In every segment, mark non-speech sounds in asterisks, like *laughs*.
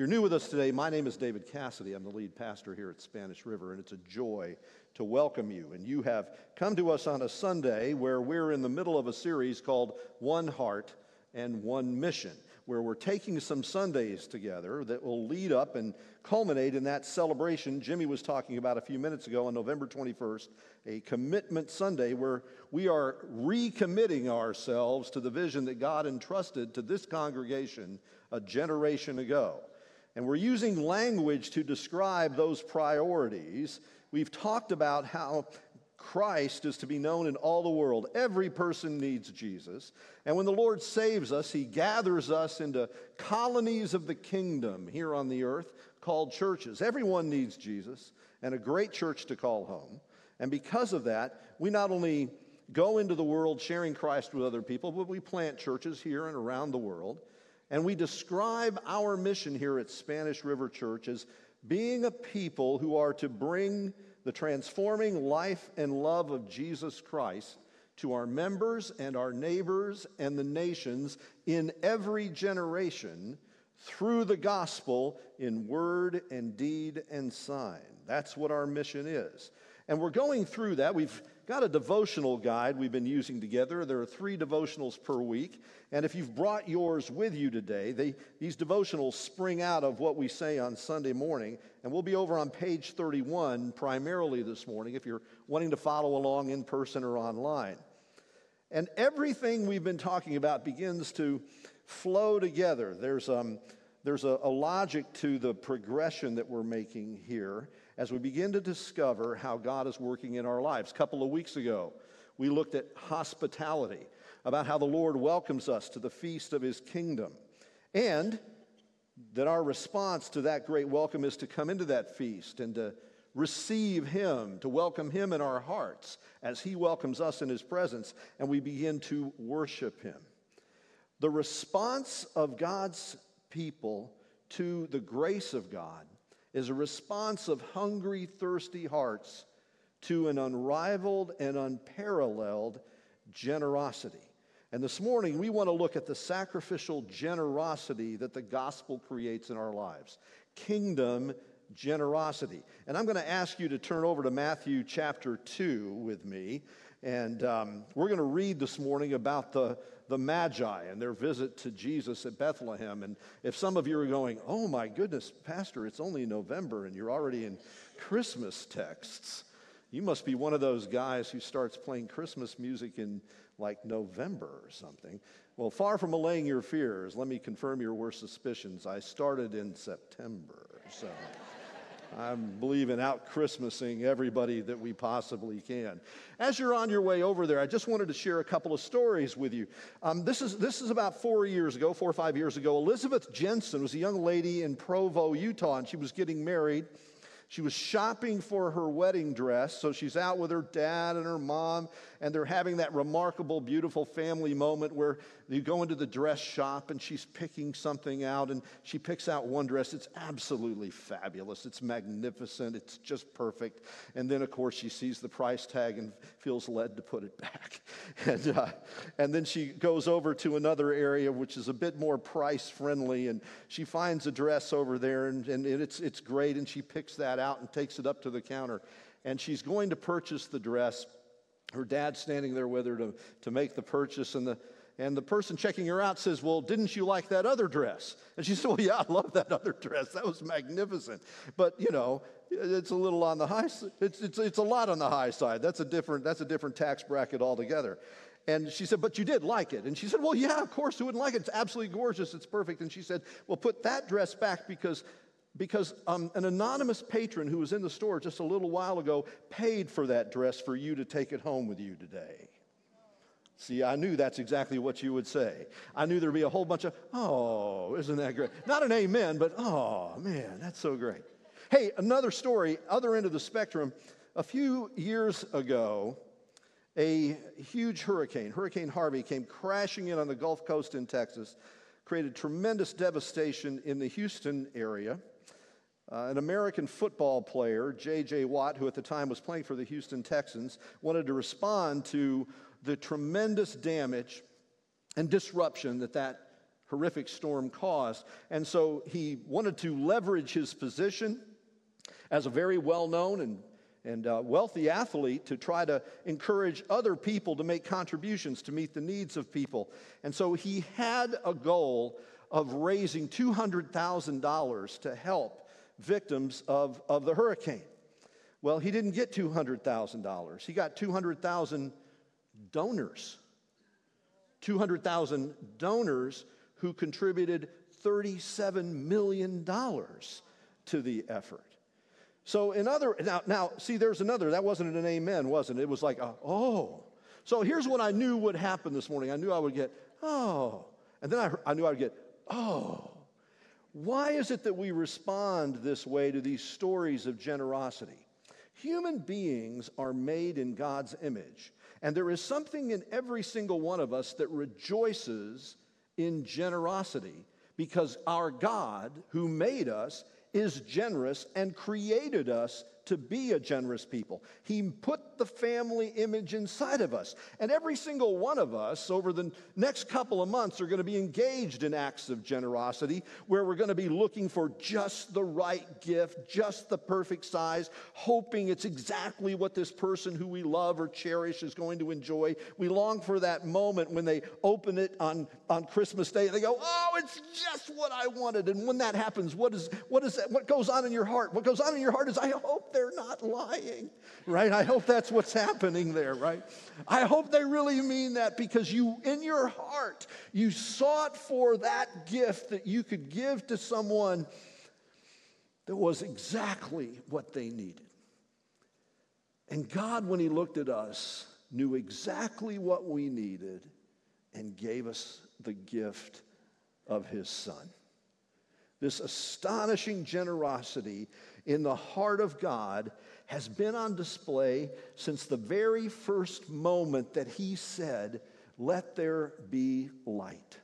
you're new with us today, my name is David Cassidy. I'm the lead pastor here at Spanish River, and it's a joy to welcome you. And you have come to us on a Sunday where we're in the middle of a series called One Heart and One Mission where we're taking some Sundays together that will lead up and culminate in that celebration Jimmy was talking about a few minutes ago on November 21st, a commitment Sunday where we are recommitting ourselves to the vision that God entrusted to this congregation a generation ago. And we're using language to describe those priorities. We've talked about how Christ is to be known in all the world. Every person needs Jesus. And when the Lord saves us, He gathers us into colonies of the kingdom here on the earth called churches. Everyone needs Jesus and a great church to call home. And because of that, we not only go into the world sharing Christ with other people, but we plant churches here and around the world. And we describe our mission here at Spanish River Church as being a people who are to bring the transforming life and love of Jesus Christ to our members and our neighbors and the nations in every generation through the gospel in word and deed and sign. That's what our mission is. And we're going through that. We've got a devotional guide we've been using together. There are three devotionals per week. And if you've brought yours with you today, they, these devotionals spring out of what we say on Sunday morning. And we'll be over on page 31 primarily this morning if you're wanting to follow along in person or online. And everything we've been talking about begins to flow together. There's, um, there's a, a logic to the progression that we're making here as we begin to discover how God is working in our lives. A couple of weeks ago, we looked at hospitality, about how the Lord welcomes us to the feast of his kingdom, and that our response to that great welcome is to come into that feast and to receive him, to welcome him in our hearts as he welcomes us in his presence, and we begin to worship him. The response of God's people to the grace of God is a response of hungry, thirsty hearts to an unrivaled and unparalleled generosity. And this morning, we want to look at the sacrificial generosity that the gospel creates in our lives kingdom generosity. And I'm going to ask you to turn over to Matthew chapter 2 with me. And um, we're going to read this morning about the, the Magi and their visit to Jesus at Bethlehem. And if some of you are going, oh my goodness, Pastor, it's only November and you're already in Christmas texts, you must be one of those guys who starts playing Christmas music in like November or something. Well, far from allaying your fears, let me confirm your worst suspicions. I started in September. So. I'm believing out Christmasing everybody that we possibly can. As you're on your way over there, I just wanted to share a couple of stories with you. Um, this, is, this is about four years ago, four or five years ago. Elizabeth Jensen was a young lady in Provo, Utah, and she was getting married. She was shopping for her wedding dress, so she's out with her dad and her mom, and they're having that remarkable, beautiful family moment where you go into the dress shop and she's picking something out, and she picks out one dress. It's absolutely fabulous. It's magnificent. It's just perfect. And then, of course, she sees the price tag and feels led to put it back. *laughs* And, uh, and then she goes over to another area which is a bit more price friendly, and she finds a dress over there, and, and it's, it's great, and she picks that out and takes it up to the counter. And she's going to purchase the dress. Her dad standing there with her to, to make the purchase, and the and the person checking her out says, Well, didn't you like that other dress? And she said, Well, yeah, I love that other dress. That was magnificent. But, you know, it's a little on the high side. It's, it's, it's a lot on the high side. That's a different, that's a different tax bracket altogether. And she said, But you did like it. And she said, Well, yeah, of course, who wouldn't like it? It's absolutely gorgeous. It's perfect. And she said, Well, put that dress back because because um, an anonymous patron who was in the store just a little while ago paid for that dress for you to take it home with you today. See, I knew that's exactly what you would say. I knew there'd be a whole bunch of, oh, isn't that great? Not an amen, but oh, man, that's so great. Hey, another story, other end of the spectrum. A few years ago, a huge hurricane, Hurricane Harvey, came crashing in on the Gulf Coast in Texas, created tremendous devastation in the Houston area. Uh, an American football player, J.J. Watt, who at the time was playing for the Houston Texans, wanted to respond to the tremendous damage and disruption that that horrific storm caused. And so he wanted to leverage his position as a very well known and and uh, wealthy athlete to try to encourage other people to make contributions to meet the needs of people. And so he had a goal of raising $200,000 to help victims of, of the hurricane. Well, he didn't get $200,000. He got 200,000 donors. 200,000 donors who contributed $37 million to the effort. So, in other, now, now, see, there's another. That wasn't an amen, wasn't it? It was like, a, oh. So, here's what I knew would happen this morning. I knew I would get, oh. And then I, I knew I would get, oh. Why is it that we respond this way to these stories of generosity? Human beings are made in God's image, and there is something in every single one of us that rejoices in generosity because our God, who made us, is generous and created us to be a generous people. He put the family image inside of us. And every single one of us over the next couple of months are going to be engaged in acts of generosity where we're going to be looking for just the right gift, just the perfect size, hoping it's exactly what this person who we love or cherish is going to enjoy. We long for that moment when they open it on, on Christmas Day and they go, Oh, it's just what I wanted. And when that happens, what is what is that, what goes on in your heart? What goes on in your heart is I hope they're not lying, right? I hope that's what's happening there, right? I hope they really mean that because you, in your heart, you sought for that gift that you could give to someone that was exactly what they needed. And God, when He looked at us, knew exactly what we needed and gave us the gift of His Son. This astonishing generosity in the heart of God has been on display since the very first moment that He said, Let there be light.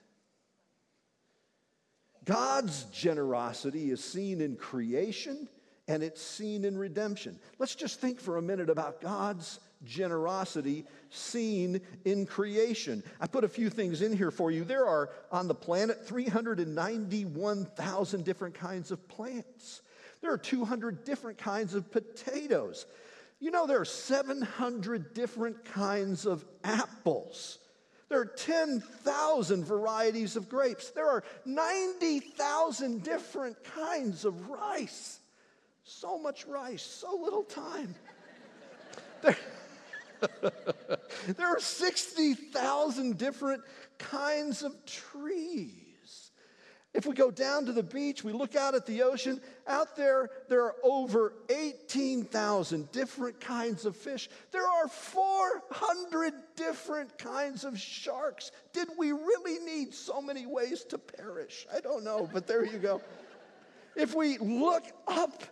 God's generosity is seen in creation and it's seen in redemption. Let's just think for a minute about God's generosity seen in creation. I put a few things in here for you. There are on the planet 391,000 different kinds of plants. There are 200 different kinds of potatoes. You know, there are 700 different kinds of apples. There are 10,000 varieties of grapes. There are 90,000 different kinds of rice. So much rice, so little time. *laughs* There, *laughs* there are 60,000 different kinds of trees. If we go down to the beach, we look out at the ocean, out there, there are over 18,000 different kinds of fish. There are 400 different kinds of sharks. Did we really need so many ways to perish? I don't know, but there you go. If we look up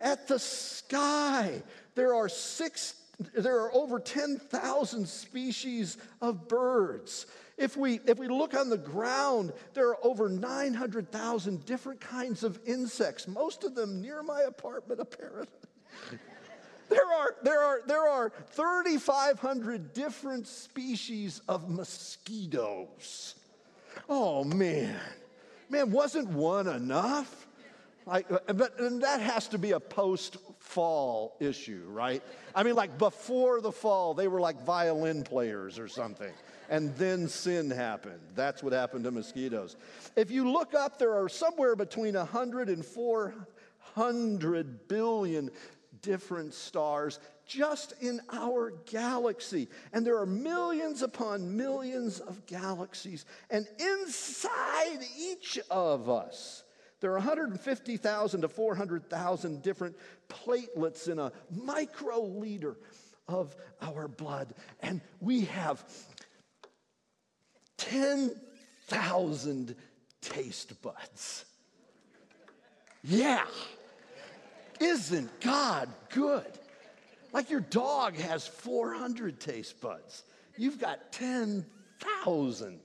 at the sky, there are six there are over 10,000 species of birds. If we, if we look on the ground, there are over 900,000 different kinds of insects, most of them near my apartment, apparently. *laughs* there, are, there, are, there are 3,500 different species of mosquitoes. Oh, man. Man, wasn't one enough? Uh, but and that has to be a post fall issue, right? I mean, like before the fall, they were like violin players or something and then sin happened. That's what happened to mosquitoes. If you look up, there are somewhere between 100 and 400 billion different stars just in our galaxy. And there are millions upon millions of galaxies. And inside each of us, there are 150,000 to 400,000 different platelets in a microliter of our blood. And we have 10,000 taste buds. Yeah. Isn't God good? Like your dog has 400 taste buds. You've got 10,000.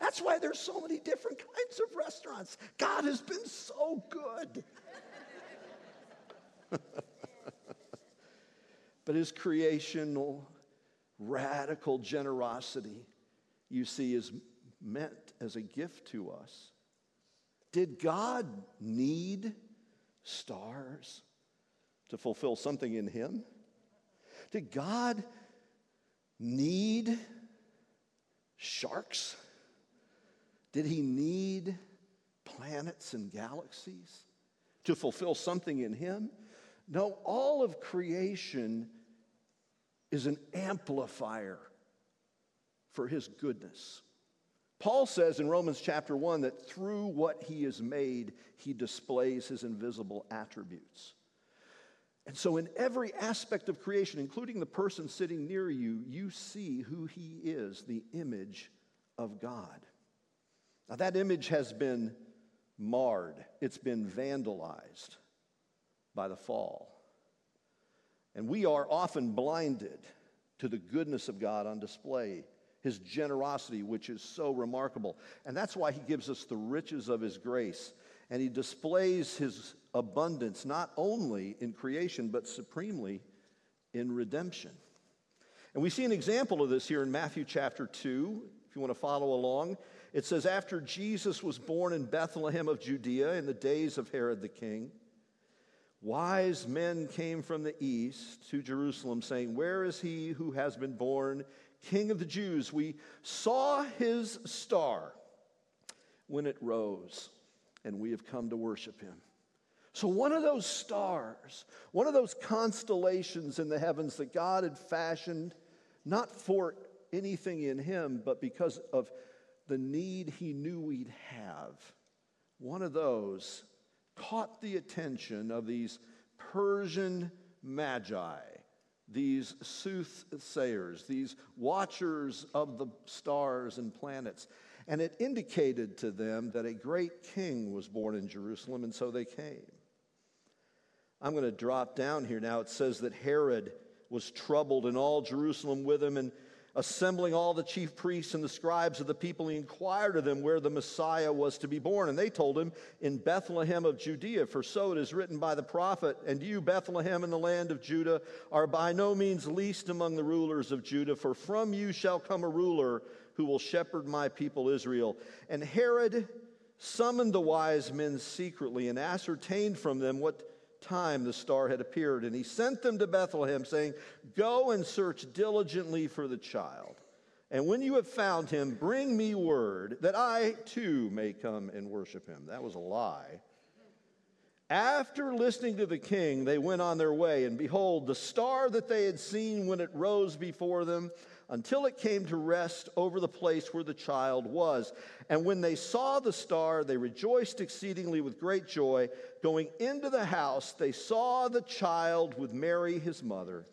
That's why there's so many different kinds of restaurants. God has been so good. *laughs* but his creational, radical generosity you see is meant as a gift to us. Did God need stars to fulfill something in Him? Did God need sharks? Did He need planets and galaxies to fulfill something in Him? No, all of creation is an amplifier for His goodness. Paul says in Romans chapter 1 that through what he has made, he displays his invisible attributes. And so, in every aspect of creation, including the person sitting near you, you see who he is the image of God. Now, that image has been marred, it's been vandalized by the fall. And we are often blinded to the goodness of God on display his generosity, which is so remarkable. And that's why he gives us the riches of his grace. And he displays his abundance not only in creation, but supremely in redemption. And we see an example of this here in Matthew chapter 2, if you want to follow along. It says, After Jesus was born in Bethlehem of Judea in the days of Herod the king, wise men came from the east to Jerusalem, saying, Where is he who has been born King of the Jews, we saw his star when it rose, and we have come to worship him. So, one of those stars, one of those constellations in the heavens that God had fashioned, not for anything in him, but because of the need he knew we'd have, one of those caught the attention of these Persian magi these soothsayers, these watchers of the stars and planets. And it indicated to them that a great king was born in Jerusalem, and so they came. I'm going to drop down here now. It says that Herod was troubled, and all Jerusalem with him, and assembling all the chief priests and the scribes of the people, he inquired of them where the Messiah was to be born. And they told him, In Bethlehem of Judea, for so it is written by the prophet, And you, Bethlehem, in the land of Judah, are by no means least among the rulers of Judah, for from you shall come a ruler who will shepherd my people Israel. And Herod summoned the wise men secretly and ascertained from them what time the star had appeared. And he sent them to Bethlehem, saying, Go and search diligently for the child. And when you have found him, bring me word that I too may come and worship him. That was a lie. After listening to the king, they went on their way, and behold, the star that they had seen when it rose before them until it came to rest over the place where the child was. And when they saw the star, they rejoiced exceedingly with great joy. Going into the house, they saw the child with Mary, his mother,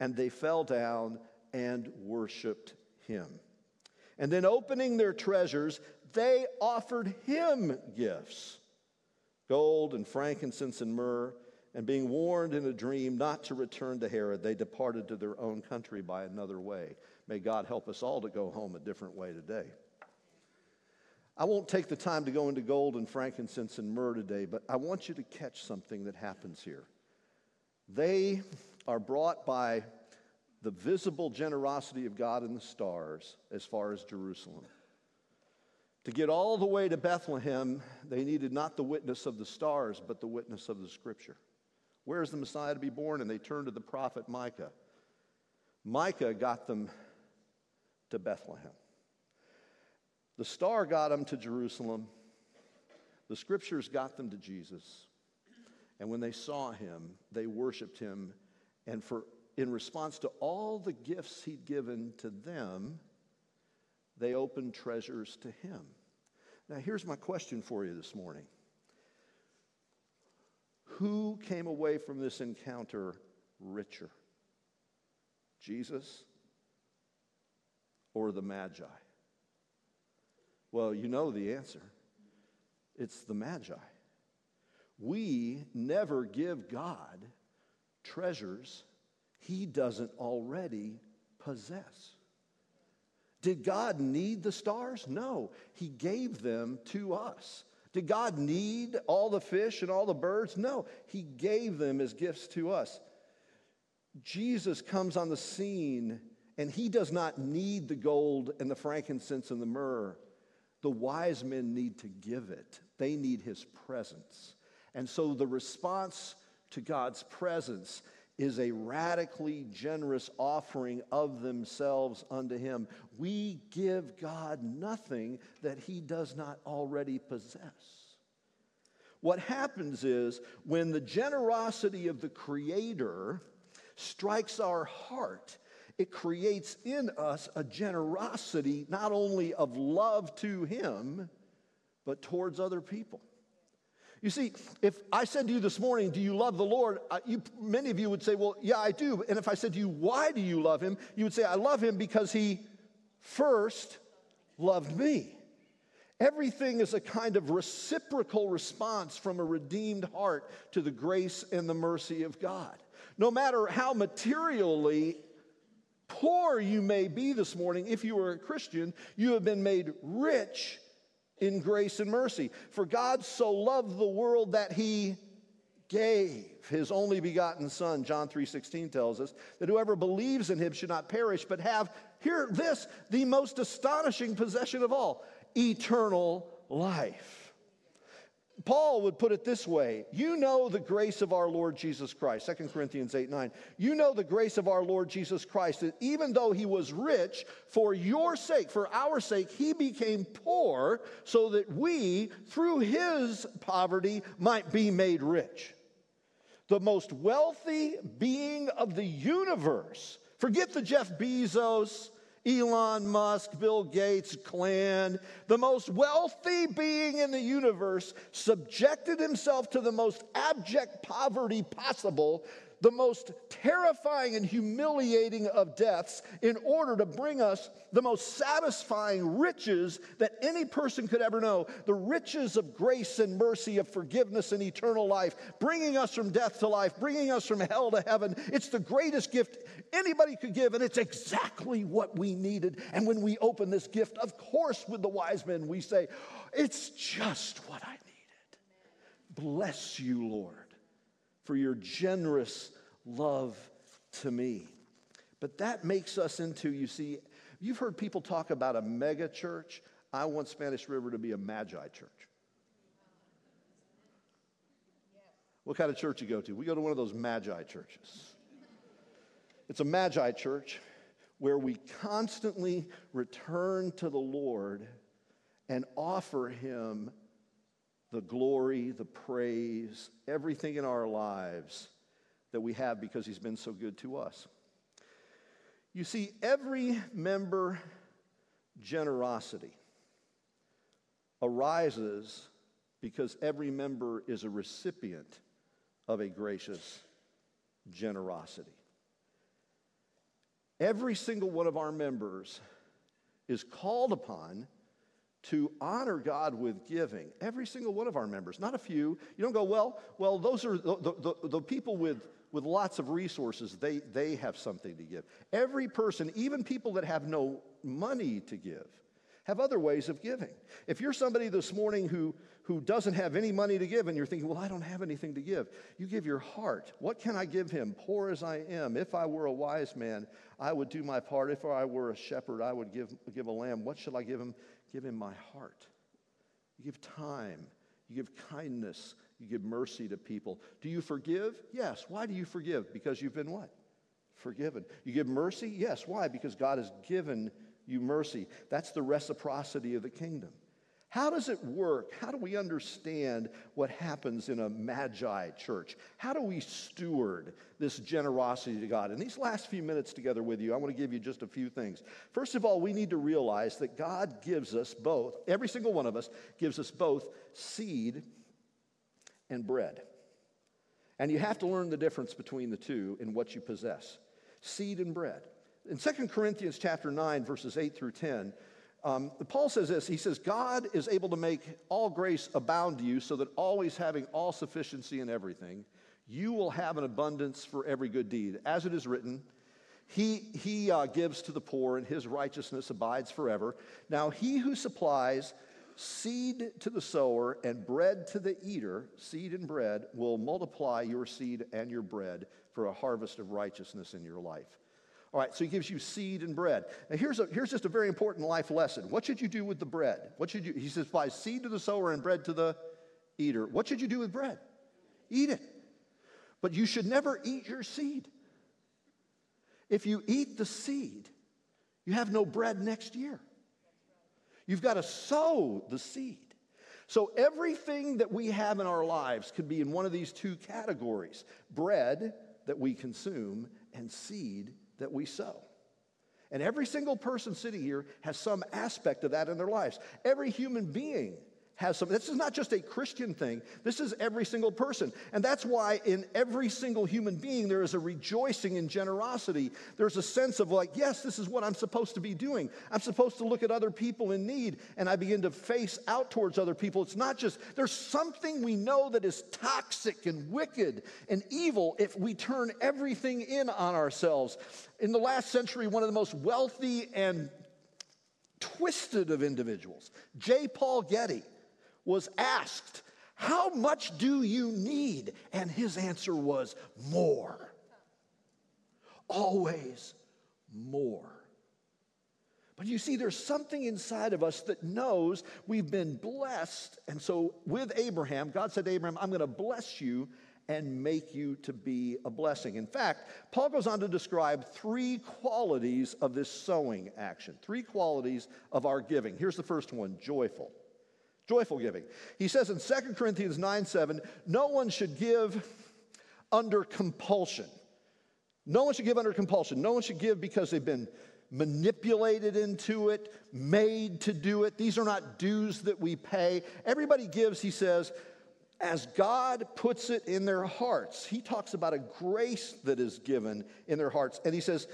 and they fell down and worshiped him. And then, opening their treasures, they offered him gifts gold and frankincense and myrrh. And being warned in a dream not to return to Herod, they departed to their own country by another way. May God help us all to go home a different way today. I won't take the time to go into gold and frankincense and myrrh today, but I want you to catch something that happens here. They are brought by the visible generosity of God in the stars as far as Jerusalem. To get all the way to Bethlehem, they needed not the witness of the stars, but the witness of the scripture. Where is the Messiah to be born? And they turned to the prophet Micah. Micah got them to Bethlehem. The star got them to Jerusalem. The scriptures got them to Jesus. And when they saw him, they worshiped him. And for, in response to all the gifts he'd given to them, they opened treasures to him. Now, here's my question for you this morning Who came away from this encounter richer? Jesus or the Magi? Well, you know the answer it's the Magi. We never give God treasures he doesn't already possess. Did God need the stars? No, he gave them to us. Did God need all the fish and all the birds? No, he gave them as gifts to us. Jesus comes on the scene and he does not need the gold and the frankincense and the myrrh. The wise men need to give it, they need his presence. And so the response to God's presence is a radically generous offering of themselves unto him. We give God nothing that he does not already possess. What happens is when the generosity of the Creator strikes our heart, it creates in us a generosity not only of love to Him, but towards other people. You see, if I said to you this morning, Do you love the Lord? You, many of you would say, Well, yeah, I do. And if I said to you, Why do you love Him? You would say, I love Him because He first loved me. Everything is a kind of reciprocal response from a redeemed heart to the grace and the mercy of God. No matter how materially poor you may be this morning, if you are a Christian, you have been made rich in grace and mercy. For God so loved the world that he gave his only begotten son john 3.16 tells us that whoever believes in him should not perish but have hear this the most astonishing possession of all eternal life. Paul would put it this way You know the grace of our Lord Jesus Christ, 2 Corinthians 8 9. You know the grace of our Lord Jesus Christ, that even though he was rich, for your sake, for our sake, he became poor, so that we, through his poverty, might be made rich. The most wealthy being of the universe, forget the Jeff Bezos, Elon Musk, Bill Gates, clan, the most wealthy being in the universe, subjected himself to the most abject poverty possible the most terrifying and humiliating of deaths in order to bring us the most satisfying riches that any person could ever know the riches of grace and mercy, of forgiveness and eternal life, bringing us from death to life, bringing us from hell to heaven. It's the greatest gift anybody could give, and it's exactly what we needed. And when we open this gift, of course, with the wise men, we say, It's just what I needed. Bless you, Lord for your generous love to me. But that makes us into, you see, you've heard people talk about a mega church. I want Spanish River to be a magi church. What kind of church you go to? We go to one of those magi churches. It's a magi church where we constantly return to the Lord and offer Him the glory, the praise, everything in our lives that we have because he's been so good to us. You see, every member generosity arises because every member is a recipient of a gracious generosity. Every single one of our members is called upon to honor God with giving. Every single one of our members, not a few. You don't go, well, well, those are the, the, the, people with, with lots of resources, they, they have something to give. Every person, even people that have no money to give, have other ways of giving. If you're somebody this morning who, who doesn't have any money to give and you're thinking, well, I don't have anything to give, you give your heart. What can I give him? Poor as I am. If I were a wise man, I would do my part. If I were a shepherd, I would give, give a lamb. What should I give him? Give him my heart. You give time. You give kindness. You give mercy to people. Do you forgive? Yes. Why do you forgive? Because you've been what? Forgiven. You give mercy? Yes. Why? Because God has given you mercy. That's the reciprocity of the kingdom. How does it work? How do we understand what happens in a magi church? How do we steward this generosity to God? In these last few minutes together with you, I want to give you just a few things. First of all, we need to realize that God gives us both, every single one of us gives us both seed and bread. And you have to learn the difference between the two in what you possess seed and bread. In 2 Corinthians chapter 9, verses 8 through 10, um, Paul says this He says, God is able to make all grace abound to you so that always having all sufficiency in everything, you will have an abundance for every good deed. As it is written, He, he uh, gives to the poor, and His righteousness abides forever. Now, He who supplies seed to the sower and bread to the eater, seed and bread, will multiply your seed and your bread for a harvest of righteousness in your life. All right, so he gives you seed and bread. Now, here's, a, here's just a very important life lesson. What should you do with the bread? What should you, he says, buy seed to the sower and bread to the eater. What should you do with bread? Eat it. But you should never eat your seed. If you eat the seed, you have no bread next year. You've got to sow the seed. So everything that we have in our lives could be in one of these two categories bread that we consume and seed that we sow. And every single person sitting here has some aspect of that in their lives. Every human being has some. This is not just a Christian thing, this is every single person. And that's why in every single human being, there is a rejoicing in generosity. There's a sense of, like, yes, this is what I'm supposed to be doing. I'm supposed to look at other people in need, and I begin to face out towards other people. It's not just, there's something we know that is toxic and wicked and evil if we turn everything in on ourselves. In the last century, one of the most wealthy and twisted of individuals, J. Paul Getty, was asked, How much do you need? And his answer was, More. Always more. But you see, there's something inside of us that knows we've been blessed. And so, with Abraham, God said to Abraham, I'm going to bless you and make you to be a blessing. In fact, Paul goes on to describe three qualities of this sowing action, three qualities of our giving. Here's the first one joyful. Joyful giving. He says in 2 Corinthians 9 7, no one should give under compulsion. No one should give under compulsion. No one should give because they've been manipulated into it, made to do it. These are not dues that we pay. Everybody gives, he says, as God puts it in their hearts. He talks about a grace that is given in their hearts. And he says,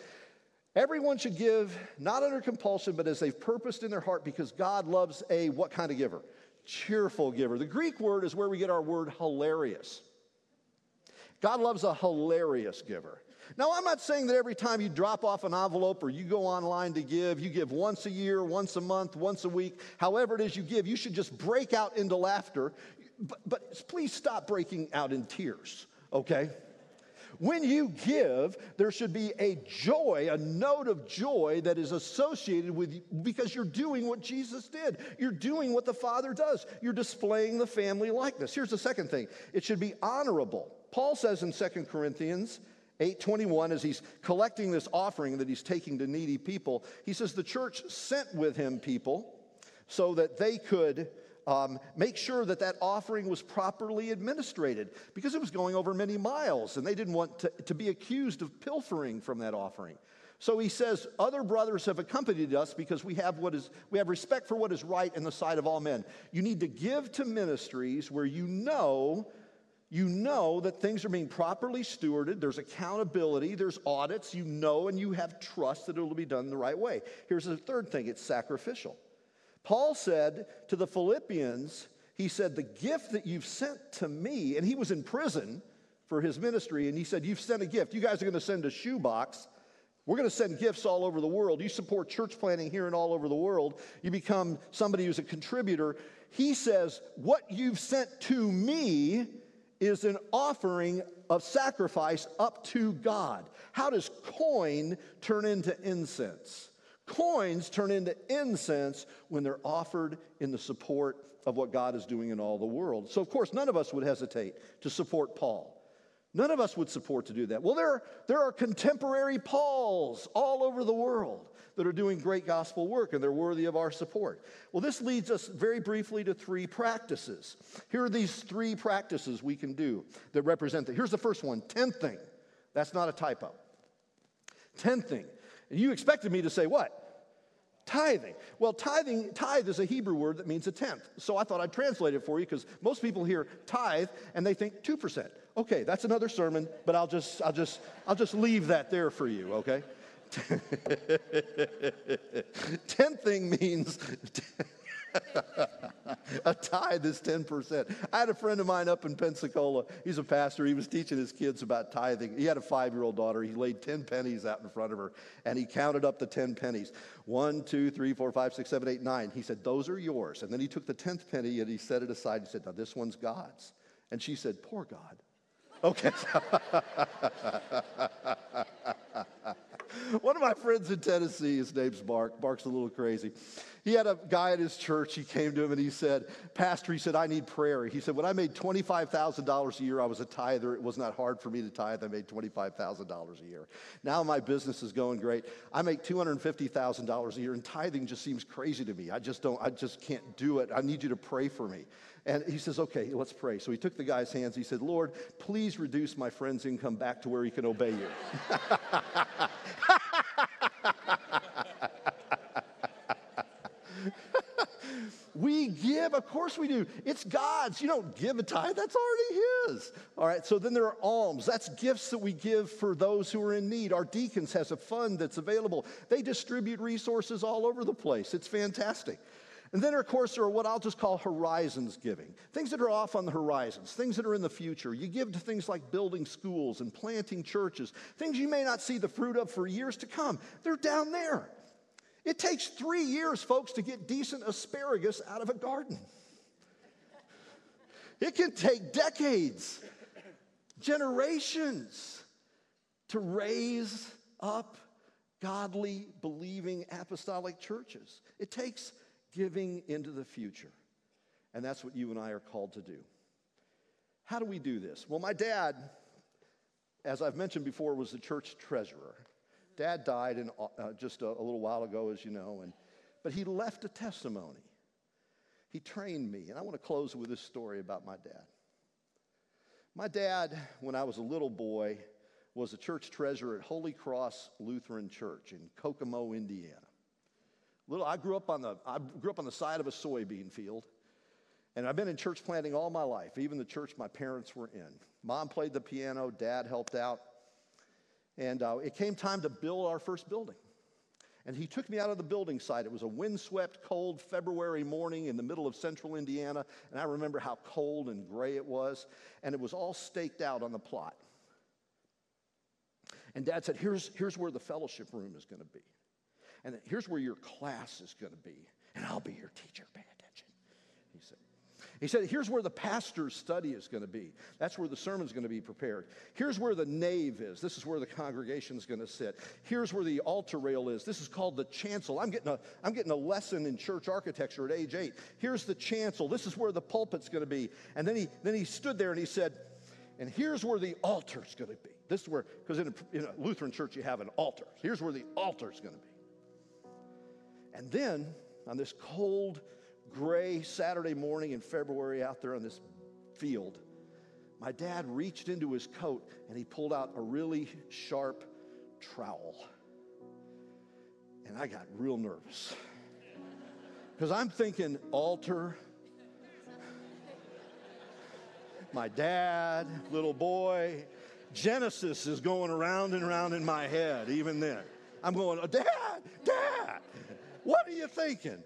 everyone should give not under compulsion, but as they've purposed in their heart because God loves a what kind of giver? Cheerful giver. The Greek word is where we get our word hilarious. God loves a hilarious giver. Now, I'm not saying that every time you drop off an envelope or you go online to give, you give once a year, once a month, once a week, however it is you give, you should just break out into laughter. But, but please stop breaking out in tears, okay? When you give, there should be a joy, a note of joy that is associated with because you're doing what Jesus did. You're doing what the Father does. You're displaying the family likeness. Here's the second thing it should be honorable. Paul says in 2 Corinthians 821 as he's collecting this offering that he's taking to needy people he says the church sent with him people so that they could um, make sure that that offering was properly administrated because it was going over many miles and they didn't want to, to be accused of pilfering from that offering. So he says, Other brothers have accompanied us because we have, what is, we have respect for what is right in the sight of all men. You need to give to ministries where you know you know that things are being properly stewarded, there's accountability, there's audits, you know, and you have trust that it will be done the right way. Here's the third thing it's sacrificial. Paul said to the Philippians, he said, The gift that you've sent to me, and he was in prison for his ministry, and he said, You've sent a gift. You guys are going to send a shoebox. We're going to send gifts all over the world. You support church planting here and all over the world. You become somebody who's a contributor. He says, What you've sent to me is an offering of sacrifice up to God. How does coin turn into incense? Coins turn into incense when they're offered in the support of what God is doing in all the world. So, of course, none of us would hesitate to support Paul. None of us would support to do that. Well, there, there are contemporary Pauls all over the world that are doing great gospel work and they're worthy of our support. Well, this leads us very briefly to three practices. Here are these three practices we can do that represent that. Here's the first one tenthing. That's not a typo. Tenthing. You expected me to say what? Tithing. Well, tithing, tithe is a Hebrew word that means a tenth. So I thought I'd translate it for you because most people hear tithe and they think 2%. Okay, that's another sermon, but I'll just, I'll just, I'll just leave that there for you, okay? *laughs* Tenthing means a tithe is 10%. I had a friend of mine up in Pensacola. He's a pastor. He was teaching his kids about tithing. He had a five year old daughter. He laid 10 pennies out in front of her and he counted up the 10 pennies. One, two, three, four, five, six, seven, eight, nine. He said, Those are yours. And then he took the 10th penny and he set it aside. He said, Now this one's God's. And she said, Poor God. Okay. *laughs* One of my friends in Tennessee, his name's Mark. Mark's a little crazy. He had a guy at his church. He came to him and he said, Pastor, he said, I need prayer. He said, When I made $25,000 a year, I was a tither. It was not hard for me to tithe. I made $25,000 a year. Now my business is going great. I make $250,000 a year, and tithing just seems crazy to me. I just don't, I just can't do it. I need you to pray for me. And he says, Okay, let's pray. So he took the guy's hands. He said, Lord, please reduce my friend's income back to where he can obey you. *laughs* we give, of course we do. It's God's. You don't give a tithe, that's already His. All right, so then there are alms. That's gifts that we give for those who are in need. Our deacons has a fund that's available. They distribute resources all over the place. It's fantastic. And then, of course, there are what I'll just call horizons giving things that are off on the horizons, things that are in the future. You give to things like building schools and planting churches, things you may not see the fruit of for years to come. They're down there. It takes three years, folks, to get decent asparagus out of a garden. It can take decades, generations to raise up godly, believing apostolic churches. It takes giving into the future. And that's what you and I are called to do. How do we do this? Well, my dad, as I've mentioned before, was the church treasurer. Dad died in, uh, just a, a little while ago, as you know, and, but he left a testimony. He trained me, and I want to close with this story about my dad. My dad, when I was a little boy, was a church treasurer at Holy Cross Lutheran Church in Kokomo, Indiana. Little, I grew up on the I grew up on the side of a soybean field, and I've been in church planting all my life, even the church my parents were in. Mom played the piano, dad helped out, and uh, it came time to build our first building. And he took me out of the building site. It was a windswept, cold February morning in the middle of central Indiana, and I remember how cold and gray it was, and it was all staked out on the plot. And dad said, Here's, here's where the fellowship room is going to be. And here's where your class is going to be. And I'll be your teacher. Pay attention. He said, he said, here's where the pastor's study is going to be. That's where the sermon's going to be prepared. Here's where the nave is. This is where the congregation's going to sit. Here's where the altar rail is. This is called the chancel. I'm getting a, I'm getting a lesson in church architecture at age eight. Here's the chancel. This is where the pulpit's going to be. And then he, then he stood there and he said, and here's where the altar's going to be. This is where, because in in a Lutheran church you have an altar. Here's where the altar's going to be. And then on this cold, gray Saturday morning in February out there on this field, my dad reached into his coat and he pulled out a really sharp trowel. And I got real nervous. Because I'm thinking altar, my dad, little boy. Genesis is going around and around in my head, even then. I'm going, Dad, Dad. What are you thinking?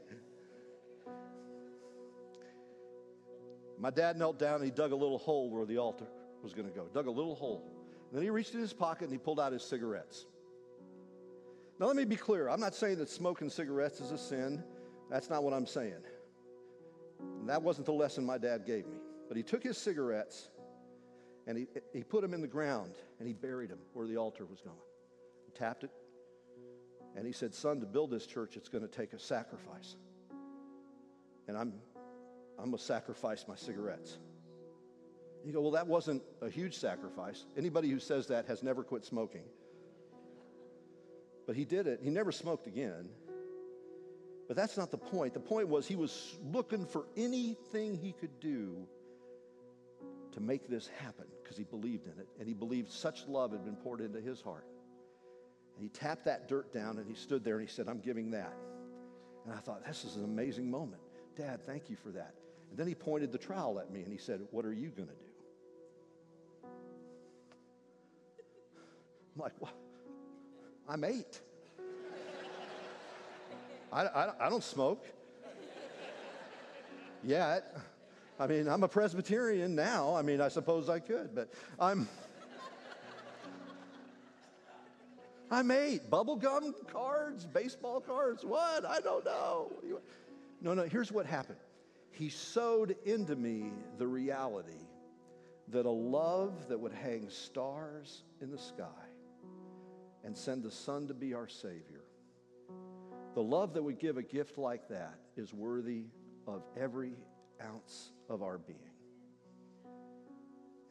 My dad knelt down and he dug a little hole where the altar was going to go. Dug a little hole. And then he reached in his pocket and he pulled out his cigarettes. Now, let me be clear. I'm not saying that smoking cigarettes is a sin. That's not what I'm saying. And that wasn't the lesson my dad gave me. But he took his cigarettes and he, he put them in the ground and he buried them where the altar was going. He tapped it, and he said, Son, to build this church, it's going to take a sacrifice. And I'm, I'm going to sacrifice my cigarettes. You go, Well, that wasn't a huge sacrifice. Anybody who says that has never quit smoking. But he did it. He never smoked again. But that's not the point. The point was he was looking for anything he could do to make this happen because he believed in it. And he believed such love had been poured into his heart. And he tapped that dirt down and he stood there and he said, I'm giving that. And I thought, this is an amazing moment. Dad, thank you for that. And then he pointed the trowel at me and he said, What are you going to do? I'm like, What? I'm eight. I, I, I don't smoke yet. I mean, I'm a Presbyterian now. I mean, I suppose I could, but I'm. I made bubblegum cards, baseball cards, what? I don't know. No, no, here's what happened. He sowed into me the reality that a love that would hang stars in the sky and send the Son to be our Savior. The love that would give a gift like that is worthy of every ounce of our being.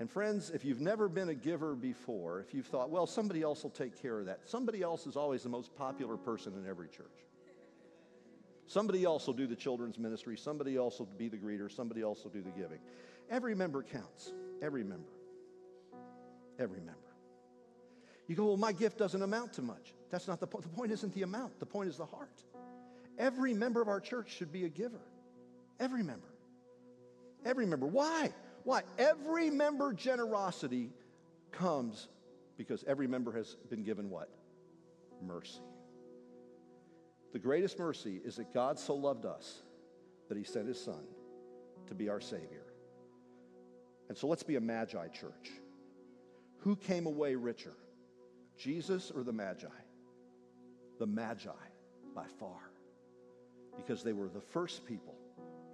And friends, if you've never been a giver before, if you've thought, well, somebody else will take care of that, somebody else is always the most popular person in every church. Somebody else will do the children's ministry, somebody else will be the greeter, somebody else will do the giving. Every member counts. Every member. Every member. You go, well, my gift doesn't amount to much. That's not the point. The point isn't the amount, the point is the heart. Every member of our church should be a giver. Every member. Every member. Why? Why? Every member generosity comes because every member has been given what? Mercy. The greatest mercy is that God so loved us that he sent his son to be our Savior. And so let's be a Magi church. Who came away richer, Jesus or the Magi? The Magi, by far, because they were the first people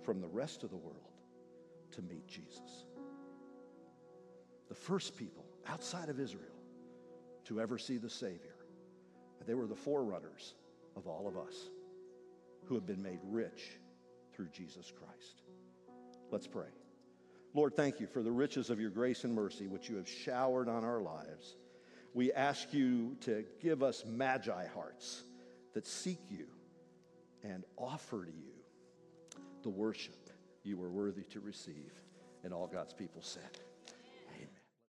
from the rest of the world to meet Jesus. The first people outside of Israel to ever see the Savior. They were the forerunners of all of us who have been made rich through Jesus Christ. Let's pray. Lord, thank you for the riches of your grace and mercy which you have showered on our lives. We ask you to give us magi hearts that seek you and offer to you the worship you are worthy to receive. And all God's people said.